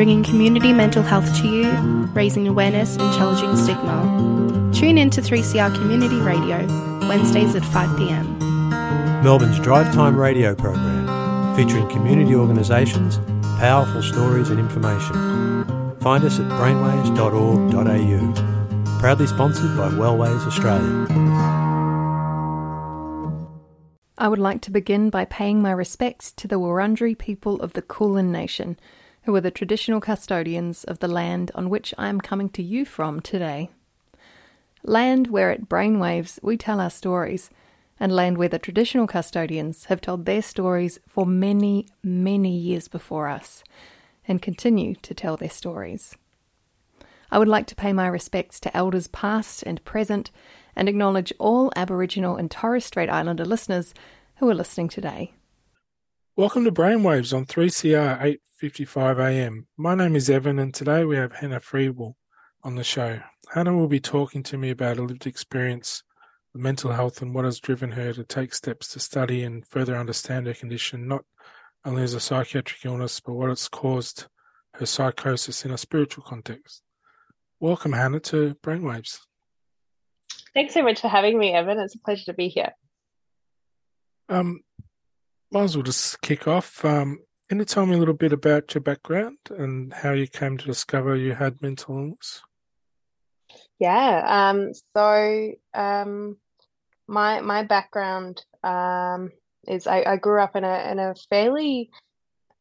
Bringing community mental health to you, raising awareness and challenging stigma. Tune in to 3CR Community Radio, Wednesdays at 5pm. Melbourne's Drive Time radio program, featuring community organisations, powerful stories and information. Find us at brainwaves.org.au. Proudly sponsored by Wellways Australia. I would like to begin by paying my respects to the Wurundjeri people of the Kulin Nation, who are the traditional custodians of the land on which I am coming to you from today. Land where at Brainwaves we tell our stories, and land where the traditional custodians have told their stories for many, many years before us, and continue to tell their stories. I would like to pay my respects to elders past and present, and acknowledge all Aboriginal and Torres Strait Islander listeners who are listening today. Welcome to Brainwaves on 3CR 8:55 a.m. My name is Evan and today we have Hannah Friebel on the show. Hannah will be talking to me about a lived experience of mental health and what has driven her to take steps to study and further understand her condition, not only as a psychiatric illness, but what it's caused her psychosis in a spiritual context. Welcome, Hannah, to Brainwaves. Thanks so much for having me, Evan. It's a pleasure to be here. Um, might as well just kick off. Um, can you tell me a little bit about your background and how you came to discover you had mental illness? Yeah. Um, so um, my my background um, is I, I grew up in a in a fairly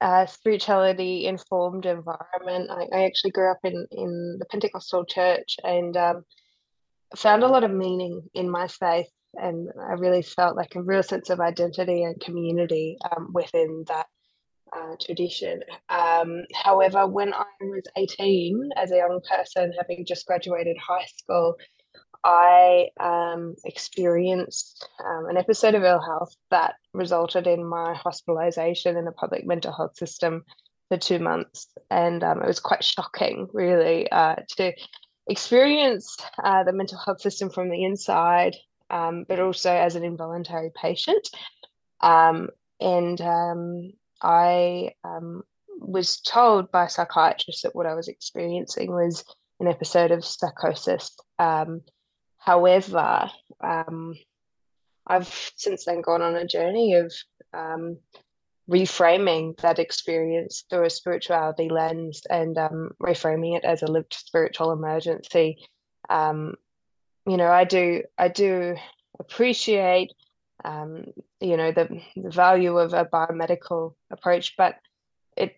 uh, spirituality informed environment. I, I actually grew up in in the Pentecostal church and um, found a lot of meaning in my faith and I really felt like a real sense of identity and community um, within that uh, tradition. Um, however, when I was 18, as a young person, having just graduated high school, I um, experienced um, an episode of ill health that resulted in my hospitalization in the public mental health system for two months. And um, it was quite shocking, really, uh, to experience uh, the mental health system from the inside um, but also as an involuntary patient. Um, and um, I um, was told by a psychiatrist that what I was experiencing was an episode of psychosis. Um, however, um, I've since then gone on a journey of reframing that experience through a spirituality lens and reframing it as a lived spiritual emergency um, you know, I do I do appreciate um, you know the, the value of a biomedical approach, but it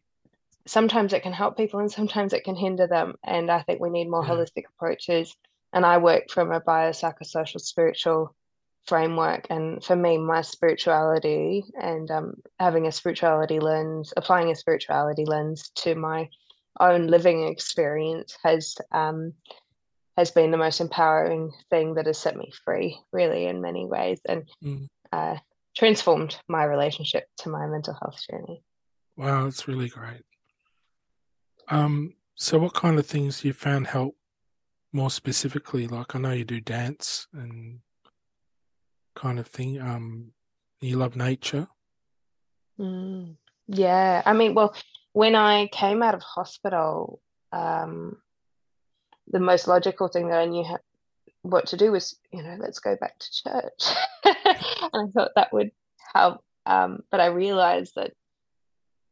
sometimes it can help people and sometimes it can hinder them. And I think we need more yeah. holistic approaches. And I work from a biopsychosocial spiritual framework. And for me, my spirituality and um, having a spirituality lens, applying a spirituality lens to my own living experience has um, has been the most empowering thing that has set me free, really, in many ways, and mm. uh, transformed my relationship to my mental health journey. Wow, it's really great. Um, so, what kind of things you found help more specifically? Like, I know you do dance and kind of thing. Um, you love nature. Mm, yeah, I mean, well, when I came out of hospital, um, the most logical thing that I knew how, what to do was, you know, let's go back to church. and I thought that would help. Um, but I realized that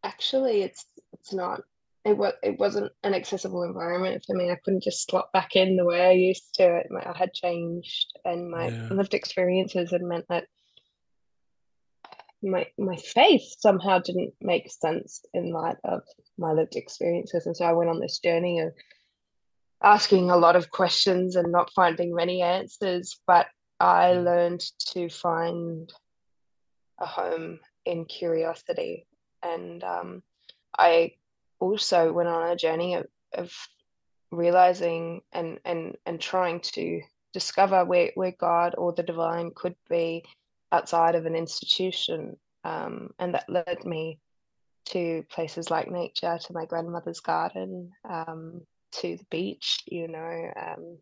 actually it's it's not it was it wasn't an accessible environment for me. I couldn't just slot back in the way I used to. It, I had changed, and my yeah. lived experiences had meant that my my faith somehow didn't make sense in light of my lived experiences. And so I went on this journey of asking a lot of questions and not finding many answers, but I mm. learned to find a home in curiosity. And um, I also went on a journey of, of realizing and, and, and trying to discover where, where God or the divine could be outside of an institution. Um, and that led me to places like nature, to my grandmother's garden, um, to the beach, you know, um,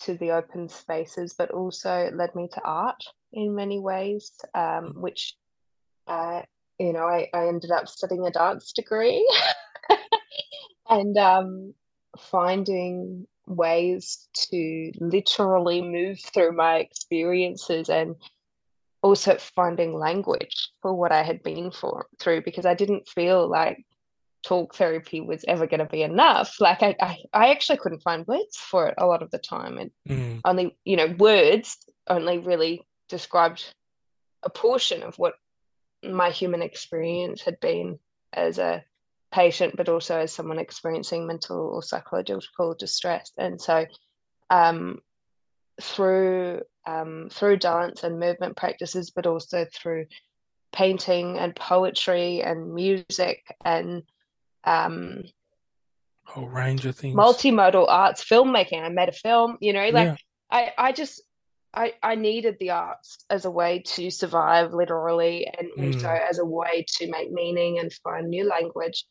to the open spaces, but also led me to art in many ways, um, which, uh, you know, I, I ended up studying a dance degree and um, finding ways to literally move through my experiences and also finding language for what I had been for through because I didn't feel like talk therapy was ever going to be enough. Like I, I, I, actually couldn't find words for it a lot of the time, and mm. only you know words only really described a portion of what my human experience had been as a patient, but also as someone experiencing mental or psychological distress. And so, um, through um, through dance and movement practices, but also through painting and poetry and music and um, whole range of things, multimodal arts, filmmaking. I made a film. You know, like yeah. I I just I, I needed the arts as a way to survive literally and mm. also as a way to make meaning and find new language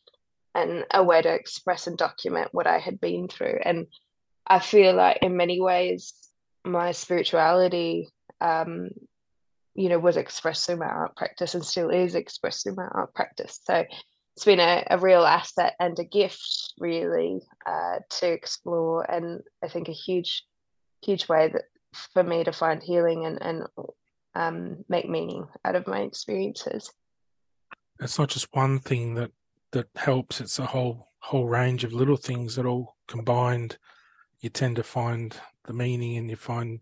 and a way to express and document what I had been through. And I feel like in many ways my spirituality um, you know, was expressed through my art practice and still is expressed through my art practice. So it's been a, a real asset and a gift really uh, to explore and I think a huge, huge way that for me to find healing and, and um, make meaning out of my experiences. It's not just one thing that that helps. It's a whole whole range of little things that all combined, you tend to find the meaning and you find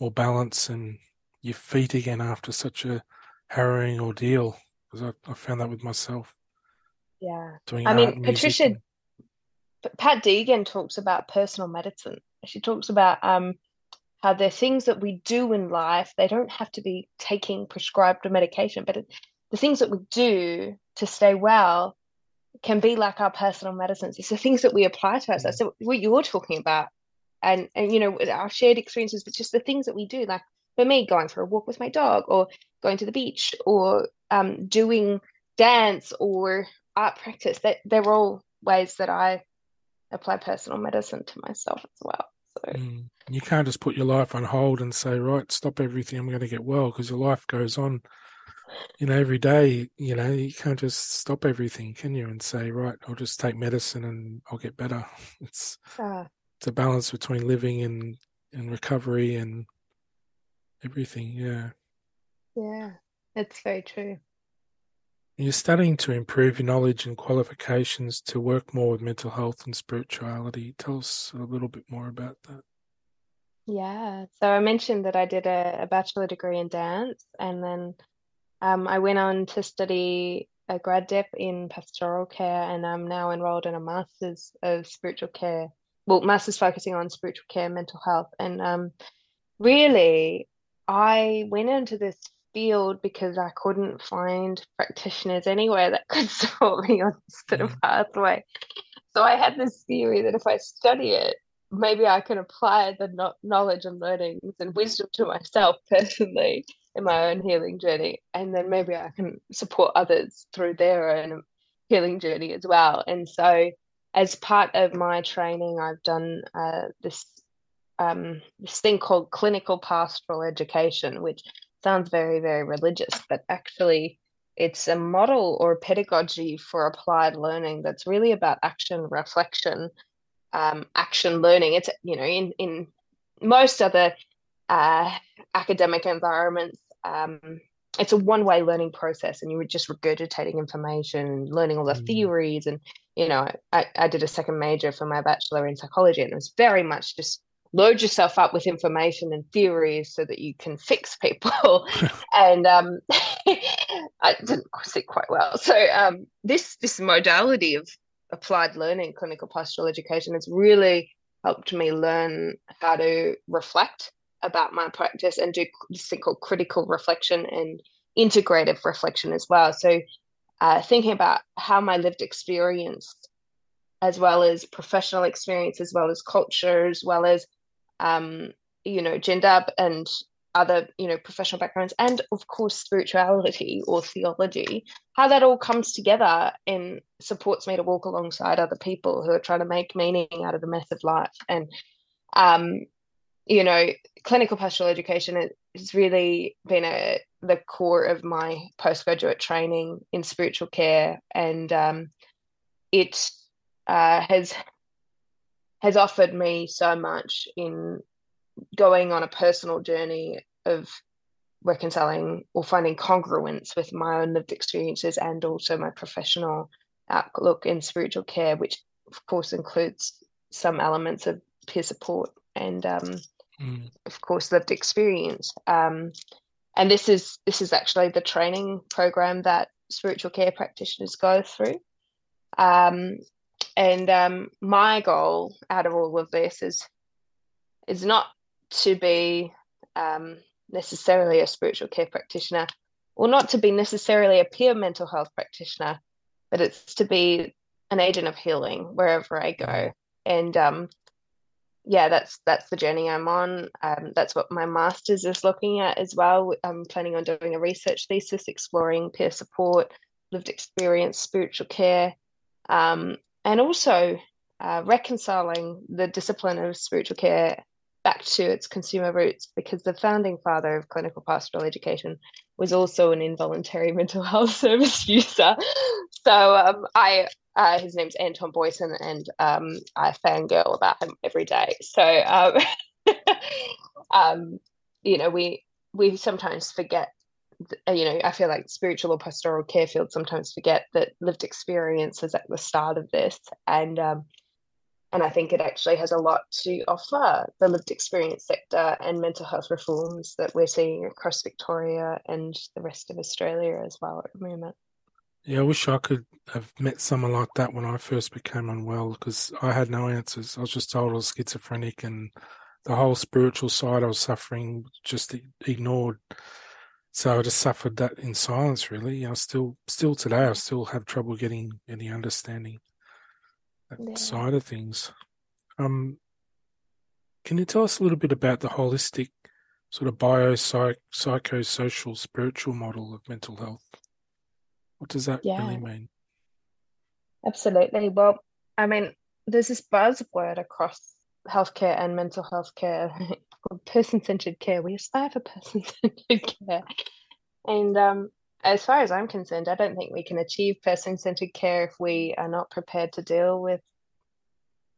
more balance and your feet again after such a harrowing ordeal. Because I, I found that with myself. Yeah, I mean, Patricia. Pat Deegan talks about personal medicine. She talks about um, how there are things that we do in life. They don't have to be taking prescribed medication, but it, the things that we do to stay well can be like our personal medicines. It's the things that we apply to ourselves. So what you're talking about, and and you know our shared experiences, but just the things that we do. Like for me, going for a walk with my dog, or going to the beach, or um, doing dance or art practice. That they're all ways that I apply personal medicine to myself as well. So mm. you can't just put your life on hold and say, right, stop everything. I'm going to get well because your life goes on you know, every day, you know, you can't just stop everything, can you? And say, right, I'll just take medicine and I'll get better. It's uh, it's a balance between living and and recovery and everything. Yeah. Yeah, it's very true. You're studying to improve your knowledge and qualifications to work more with mental health and spirituality. Tell us a little bit more about that. Yeah, so I mentioned that I did a, a bachelor degree in dance and then um, I went on to study a grad dip in pastoral care, and I'm now enrolled in a master's of spiritual care. Well, master's focusing on spiritual care, and mental health, and um, really, I went into this field because I couldn't find practitioners anywhere that could support me on this sort of mm. pathway. So I had this theory that if I study it, maybe I can apply the knowledge and learnings and wisdom to myself personally in my own healing journey and then maybe i can support others through their own healing journey as well and so as part of my training i've done uh, this um, this thing called clinical pastoral education which sounds very very religious but actually it's a model or a pedagogy for applied learning that's really about action reflection um, action learning it's you know in in most other uh, academic environments um, it's a one way learning process and you were just regurgitating information learning all the mm. theories and you know I, I did a second major for my bachelor in psychology and it was very much just load yourself up with information and theories so that you can fix people and um, i didn't sit quite well so um, this this modality of applied learning clinical pastoral education has really helped me learn how to reflect about my practice and do this thing called critical reflection and integrative reflection as well. So, uh, thinking about how my lived experience, as well as professional experience, as well as culture, as well as um, you know, gender and other, you know, professional backgrounds, and of course, spirituality or theology, how that all comes together and supports me to walk alongside other people who are trying to make meaning out of the mess of life. And, um, you know, clinical pastoral education has really been a the core of my postgraduate training in spiritual care, and um, it uh, has has offered me so much in going on a personal journey of reconciling or finding congruence with my own lived experiences and also my professional outlook in spiritual care, which of course includes some elements of peer support and um, mm. of course lived experience. Um, and this is this is actually the training program that spiritual care practitioners go through. Um, and um, my goal out of all of this is is not to be um, necessarily a spiritual care practitioner or not to be necessarily a peer mental health practitioner, but it's to be an agent of healing wherever I go. And um, yeah, that's that's the journey I'm on. Um, that's what my master's is looking at as well. I'm planning on doing a research thesis exploring peer support, lived experience, spiritual care, um, and also uh, reconciling the discipline of spiritual care back to its consumer roots because the founding father of clinical pastoral education was also an involuntary mental health service user. So um, I, uh, his name's Anton Boisen, and um, I fangirl about him every day. So, um, um, you know, we we sometimes forget. You know, I feel like spiritual or pastoral care fields sometimes forget that lived experience is at the start of this, and um, and I think it actually has a lot to offer the lived experience sector and mental health reforms that we're seeing across Victoria and the rest of Australia as well at the moment. Yeah, I wish I could have met someone like that when I first became unwell because I had no answers. I was just told I was schizophrenic and the whole spiritual side I was suffering just ignored. So I just suffered that in silence. Really, I still, still today, I still have trouble getting any understanding that yeah. side of things. Um, can you tell us a little bit about the holistic sort of bio psych psychosocial spiritual model of mental health? What does that yeah. really mean? Absolutely. Well, I mean, there's this buzzword across healthcare and mental health care person centered care. We aspire for person centered care. And um, as far as I'm concerned, I don't think we can achieve person centered care if we are not prepared to deal with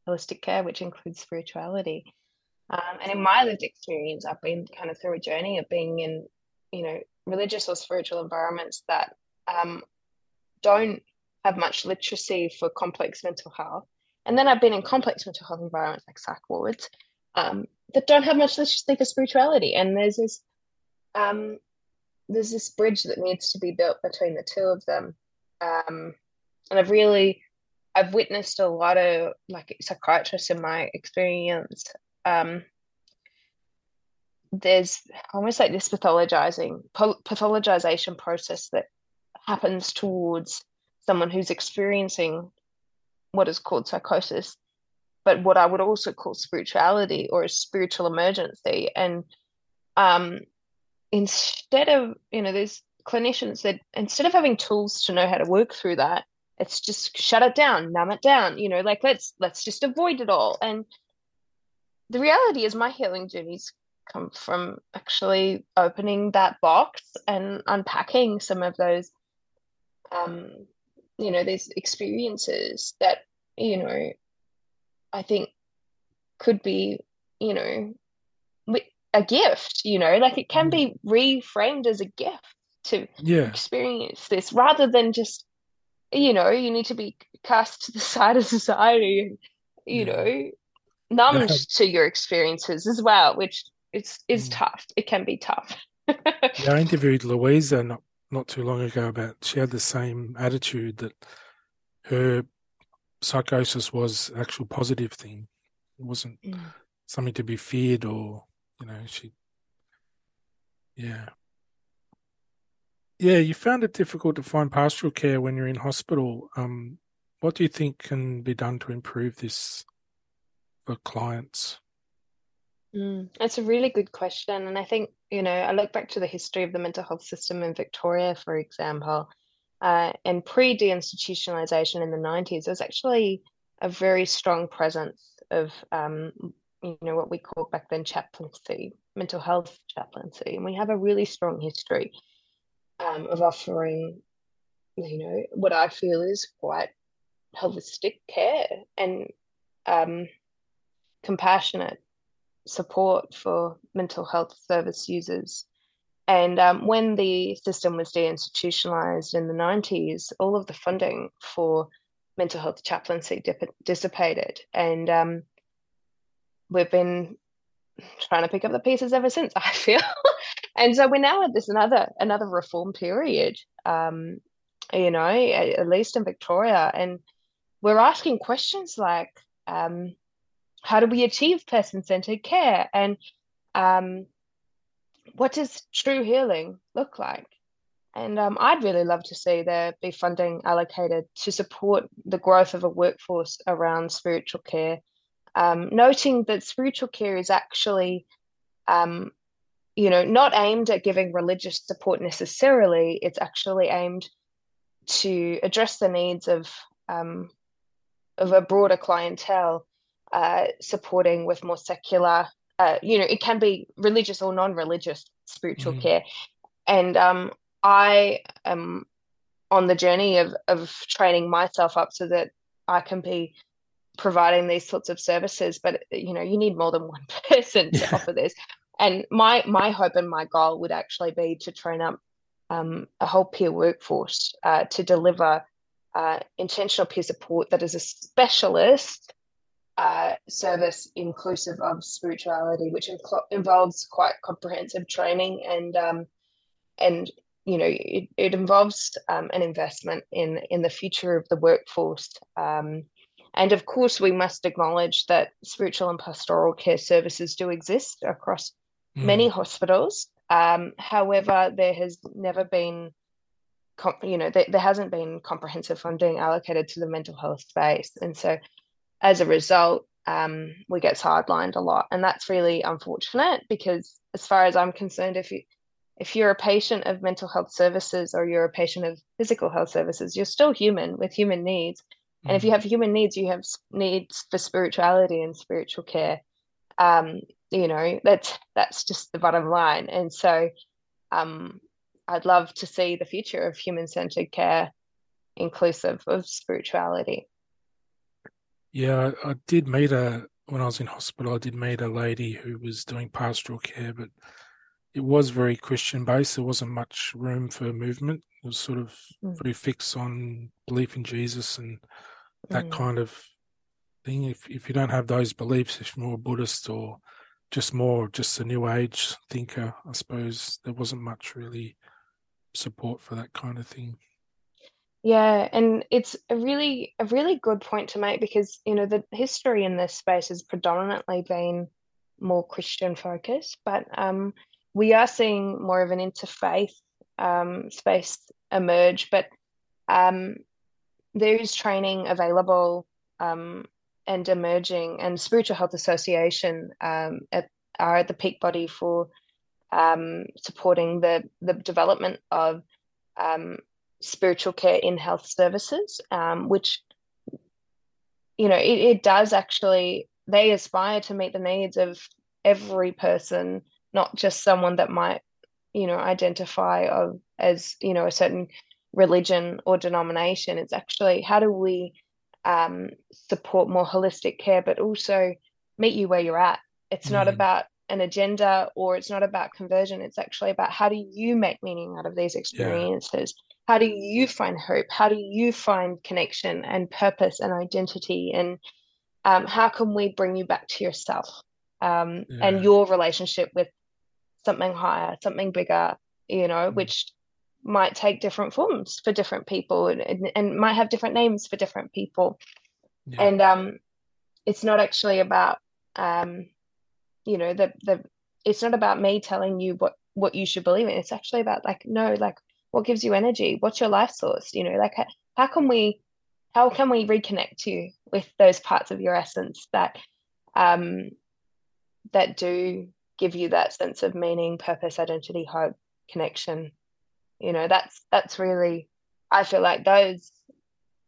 holistic care, which includes spirituality. Um, and in my lived experience, I've been kind of through a journey of being in, you know, religious or spiritual environments that um, don't have much literacy for complex mental health. And then I've been in complex mental health environments like psych wards um, that don't have much literacy for spirituality. And there's this um, there's this bridge that needs to be built between the two of them. Um, and I've really, I've witnessed a lot of like psychiatrists in my experience. Um, there's almost like this pathologizing, pathologization process that happens towards someone who's experiencing what is called psychosis, but what I would also call spirituality or a spiritual emergency. And um, instead of you know there's clinicians that instead of having tools to know how to work through that it's just shut it down numb it down you know like let's let's just avoid it all and the reality is my healing journeys come from actually opening that box and unpacking some of those um you know these experiences that you know i think could be you know a gift you know like it can mm. be reframed as a gift to yeah. experience this rather than just you know you need to be cast to the side of society and you yeah. know numbed to your experiences as well which is is mm. tough it can be tough yeah, i interviewed louisa not not too long ago about she had the same attitude that her psychosis was actual positive thing it wasn't mm. something to be feared or you know, she, yeah. Yeah, you found it difficult to find pastoral care when you're in hospital. Um, what do you think can be done to improve this for clients? Mm, it's a really good question. And I think, you know, I look back to the history of the mental health system in Victoria, for example, uh, and pre-deinstitutionalization in the 90s, there was actually a very strong presence of, um, you know, what we called back then chaplaincy, mental health chaplaincy. And we have a really strong history um, of offering, you know, what I feel is quite holistic care and um, compassionate support for mental health service users. And um, when the system was deinstitutionalized in the 90s, all of the funding for mental health chaplaincy dip- dissipated. And um, we've been trying to pick up the pieces ever since, I feel. and so we're now at this another another reform period, um, you know, at, at, least in Victoria. And we're asking questions like, um, how do we achieve person-centered care? And um, what does true healing look like? And um, i'd really love to see there be funding allocated to support the growth of a workforce around spiritual care. Um, noting that spiritual care is actually um, you know not aimed at giving religious support necessarily. It's actually aimed to address the needs of um, of a broader clientele uh, supporting with more secular, uh, you know, it can be religious or non-religious spiritual mm. care. And um, I am on the journey of of training myself up so that I can be providing these sorts of services. But you know, you need more than one person to offer this. And my my hope and my goal would actually be to train up um, a whole peer workforce uh, to deliver uh, intentional peer support that is a specialist uh, service inclusive of spirituality, which inc- involves quite comprehensive training and um, and you know it, it involves um, an investment in in the future of the workforce. Um, and of course, we must acknowledge that spiritual and pastoral care services do exist across mm. many hospitals. Um, however, there has never been you know, there, there hasn't been comprehensive funding allocated to the mental health space. And so as a result, um, we get sidelined a lot, and that's really unfortunate because, as far as I'm concerned, if you if you're a patient of mental health services or you're a patient of physical health services, you're still human with human needs. And if you mm. have human needs, you have needs for spirituality and spiritual care. Um, you know, that's that's just the bottom line. And so, um, I'd love to see the future of human centered care inclusive of spirituality. Yeah, I, I did meet a when I was in hospital. I did meet a lady who was doing pastoral care, but it was very Christian based. There wasn't much room for movement. It was sort of mm. very fixed on belief in Jesus and that mm. kind of thing. If if you don't have those beliefs, if you're more Buddhist or just more just a new age thinker, I suppose there wasn't much really support for that kind of thing. Yeah, and it's a really a really good point to make because you know the history in this space has predominantly been more Christian focused, but um, we are seeing more of an interfaith um, space emerge. But um, there is training available um, and emerging, and Spiritual Health Association um, at, are the peak body for um, supporting the the development of um, spiritual care in health services, um, which you know it, it does actually they aspire to meet the needs of every person, not just someone that might you know identify of as you know a certain religion or denomination. It's actually how do we um, support more holistic care, but also meet you where you're at. It's mm. not about an agenda or it's not about conversion. It's actually about how do you make meaning out of these experiences? Yeah how do you find hope how do you find connection and purpose and identity and um, how can we bring you back to yourself um, yeah. and your relationship with something higher something bigger you know mm. which might take different forms for different people and, and, and might have different names for different people yeah. and um, it's not actually about um, you know the the it's not about me telling you what what you should believe in it's actually about like no like what gives you energy what's your life source you know like how can we how can we reconnect you with those parts of your essence that um that do give you that sense of meaning, purpose, identity, hope, connection. You know, that's that's really I feel like those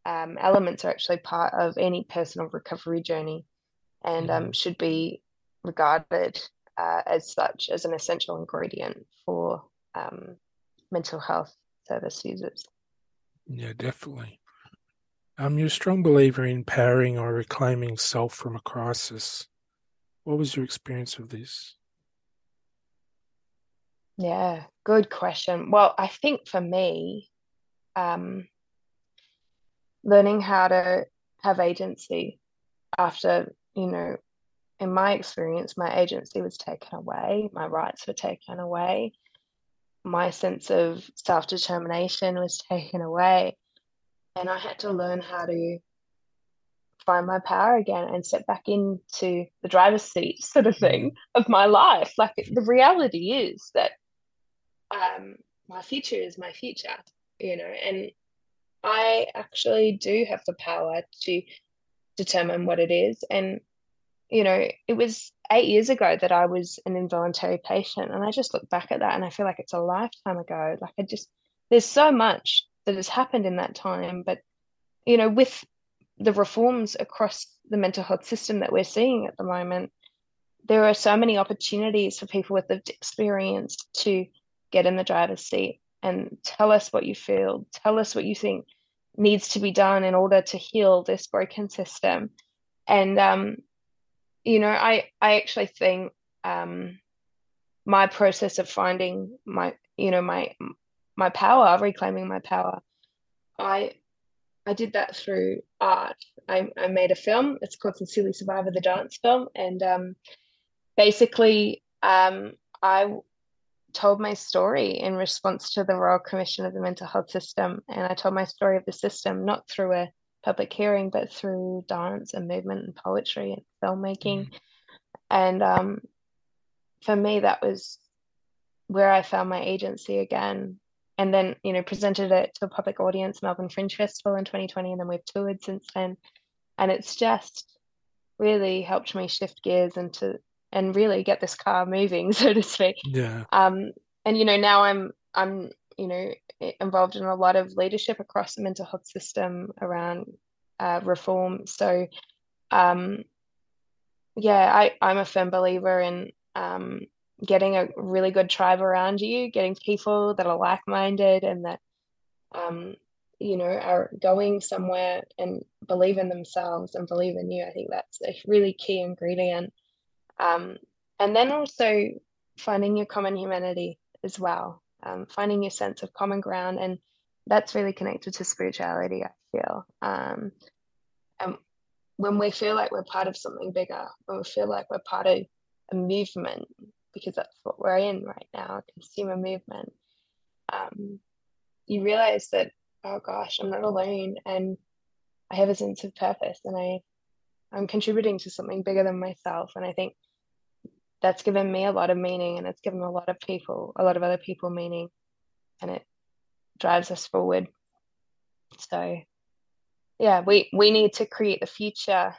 um, elements are actually part of any personal recovery journey and um, mm-hmm. should be regarded uh, as such as an essential ingredient for um, mental health service users. Yeah, definitely. Um, you're a strong believer in empowering or reclaiming self from a crisis. What was your experience of this? Yeah, good question. Well, I think for me, um, learning how to have agency after, you know, in my experience, my agency was taken away, my rights were taken away, my sense of self determination was taken away and I had to learn how to find my power again and step back into the driver's seat sort of thing mm-hmm. of my life. Like the reality is that um, my future is my future, you know, and I actually do have the power to determine what it is. And, you know, it was eight years ago that I was an involuntary patient. And I just look back at that and I feel like it's a lifetime ago. Like I just, there's so much that has happened in that time. But, you know, with the reforms across the mental health system that we're seeing at the moment, there are so many opportunities for people with lived experience to get in the driver's seat and tell us what you feel, tell us what you think needs to be done in order to heal this broken system. And um, you know, I I actually think um, my process of finding my you know my my power, reclaiming my power. I I did that through art. I, I made a film. It's called Sincerely Survivor, the dance film, and um, basically, um, I told my story in response to the Royal Commission of the Mental Health System, and I told my story of the system not through a public hearing, but through dance and movement and poetry and filmmaking. Mm. And um, for me, that was where I found my agency again and then you know presented it to a public audience melbourne fringe festival in 2020 and then we've toured since then and it's just really helped me shift gears into and really get this car moving so to speak yeah um and you know now i'm i'm you know involved in a lot of leadership across the mental health system around uh, reform so um yeah i i'm a firm believer in um getting a really good tribe around you, getting people that are like minded and that, um, you know, are going somewhere and believe in themselves and believe in you. I think that's a really key ingredient. Um, and then also finding your common humanity as well, um, finding your sense of common ground. And that's really connected to spirituality, I feel. Um, and when we feel like we're part of something bigger, when we feel like we're part of a movement, because that's what we're in right now, a consumer movement, um, you realize that, oh gosh, I'm not alone and I have a sense of purpose and I, I'm contributing to something bigger than myself. And I think that's given me a lot of meaning and it's given a lot of people, a lot of other people meaning and it drives us forward. So yeah, we, we need to create the future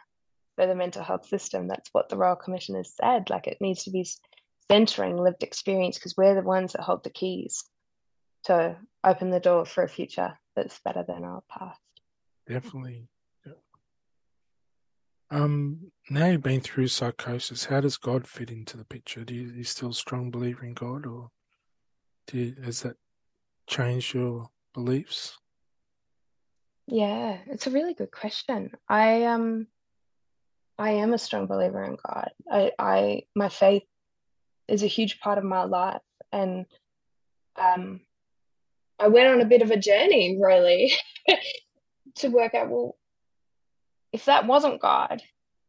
for the mental health system. That's what the Royal Commission has said. Like it needs to be centering lived experience because we're the ones that hold the keys to open the door for a future that's better than our past. Definitely. Um, now you've been through psychosis, how does God fit into the picture? Do you, you still a strong believer in God, or do you, has that changed your beliefs? Yeah, it's a really good question. I um, I am a strong believer in God. I, I my faith is a huge part of my life. And um, I went on a bit of a journey, really, to work out well, if that wasn't God,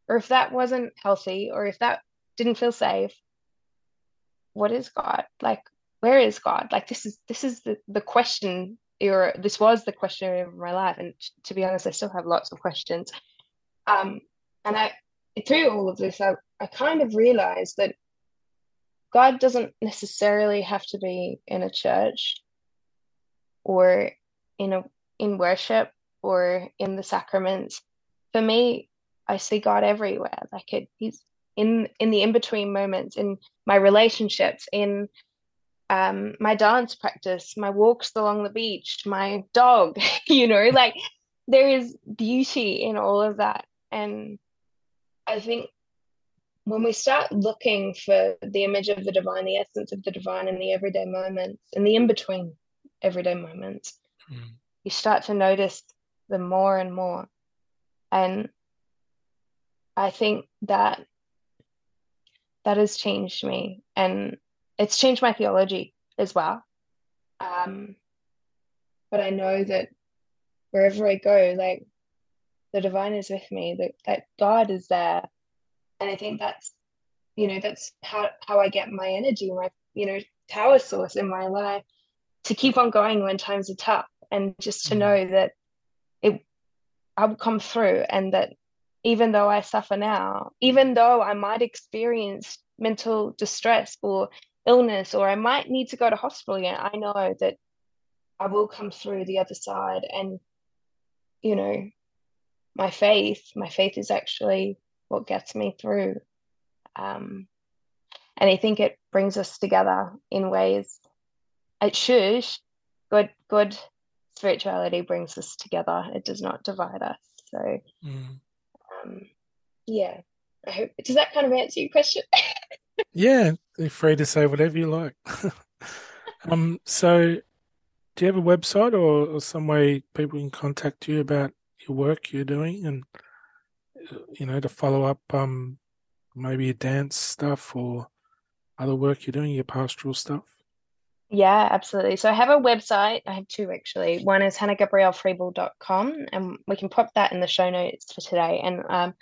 or if that wasn't healthy, or if that didn't feel safe, what is God? Like, where is God? Like, this is this is the, the question, or this was the question of my life. And to be honest, I still have lots of questions. Um, and I, through all of this, I, I kind of realized that God doesn't necessarily have to be in a church or in a in worship or in the sacraments. For me, I see God everywhere. Like it, he's in in the in between moments, in my relationships, in um, my dance practice, my walks along the beach, my dog, you know, like there is beauty in all of that. And I think when we start looking for the image of the divine, the essence of the divine in the everyday moments, in the in between everyday moments, mm. you start to notice them more and more. And I think that that has changed me and it's changed my theology as well. Um, but I know that wherever I go, like the divine is with me, that, that God is there. And I think that's, you know, that's how, how I get my energy, my, you know, power source in my life to keep on going when times are tough and just to mm. know that I will come through and that even though I suffer now, even though I might experience mental distress or illness, or I might need to go to hospital again, I know that I will come through the other side. And, you know, my faith, my faith is actually what gets me through. Um, and I think it brings us together in ways it should. Good, good spirituality brings us together. It does not divide us. So, mm. um, yeah. I hope does that kind of answer your question? yeah, you're free to say whatever you like. um, so do you have a website or, or some way people can contact you about your work you're doing and you know to follow up um maybe your dance stuff or other work you're doing your pastoral stuff yeah absolutely so i have a website i have two actually one is hannahgabrielfriebel.com and we can pop that in the show notes for today and um,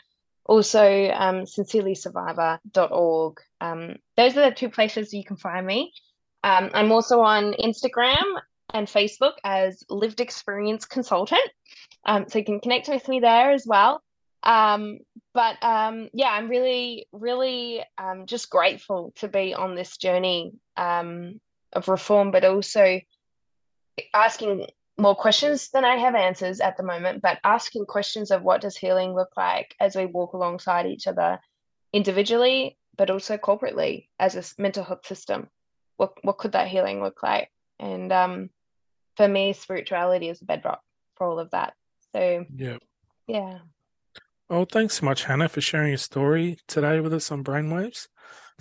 also um, sincerelysurvivor.org. Um, those are the two places you can find me. Um, I'm also on Instagram and Facebook as Lived Experience Consultant. Um, so you can connect with me there as well. Um, but um, yeah, I'm really, really um, just grateful to be on this journey um, of reform, but also asking more questions than I have answers at the moment, but asking questions of what does healing look like as we walk alongside each other individually, but also corporately as a mental health system. What what could that healing look like? And um, for me, spirituality is a bedrock for all of that. So yeah, yeah. Well, thanks so much, Hannah, for sharing your story today with us on Brainwaves.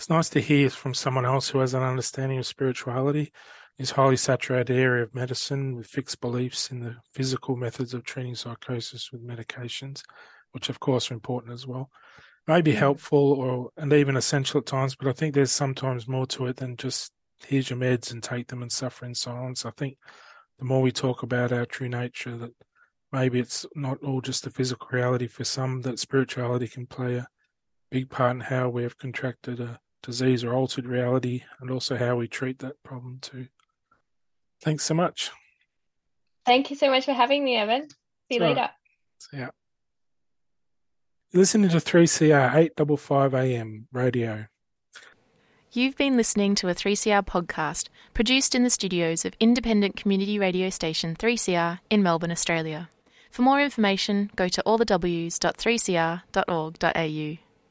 It's nice to hear from someone else who has an understanding of spirituality is highly saturated area of medicine with fixed beliefs in the physical methods of treating psychosis with medications, which of course are important as well. May be helpful or and even essential at times, but I think there's sometimes more to it than just here's your meds and take them and suffer in silence. I think the more we talk about our true nature, that maybe it's not all just the physical reality for some, that spirituality can play a big part in how we have contracted a disease or altered reality and also how we treat that problem too. Thanks so much. Thank you so much for having me, Evan. See you later. Yeah. You're listening to 3CR 855 AM radio. You've been listening to a 3CR podcast produced in the studios of independent community radio station 3CR in Melbourne, Australia. For more information, go to allthews.3cr.org.au.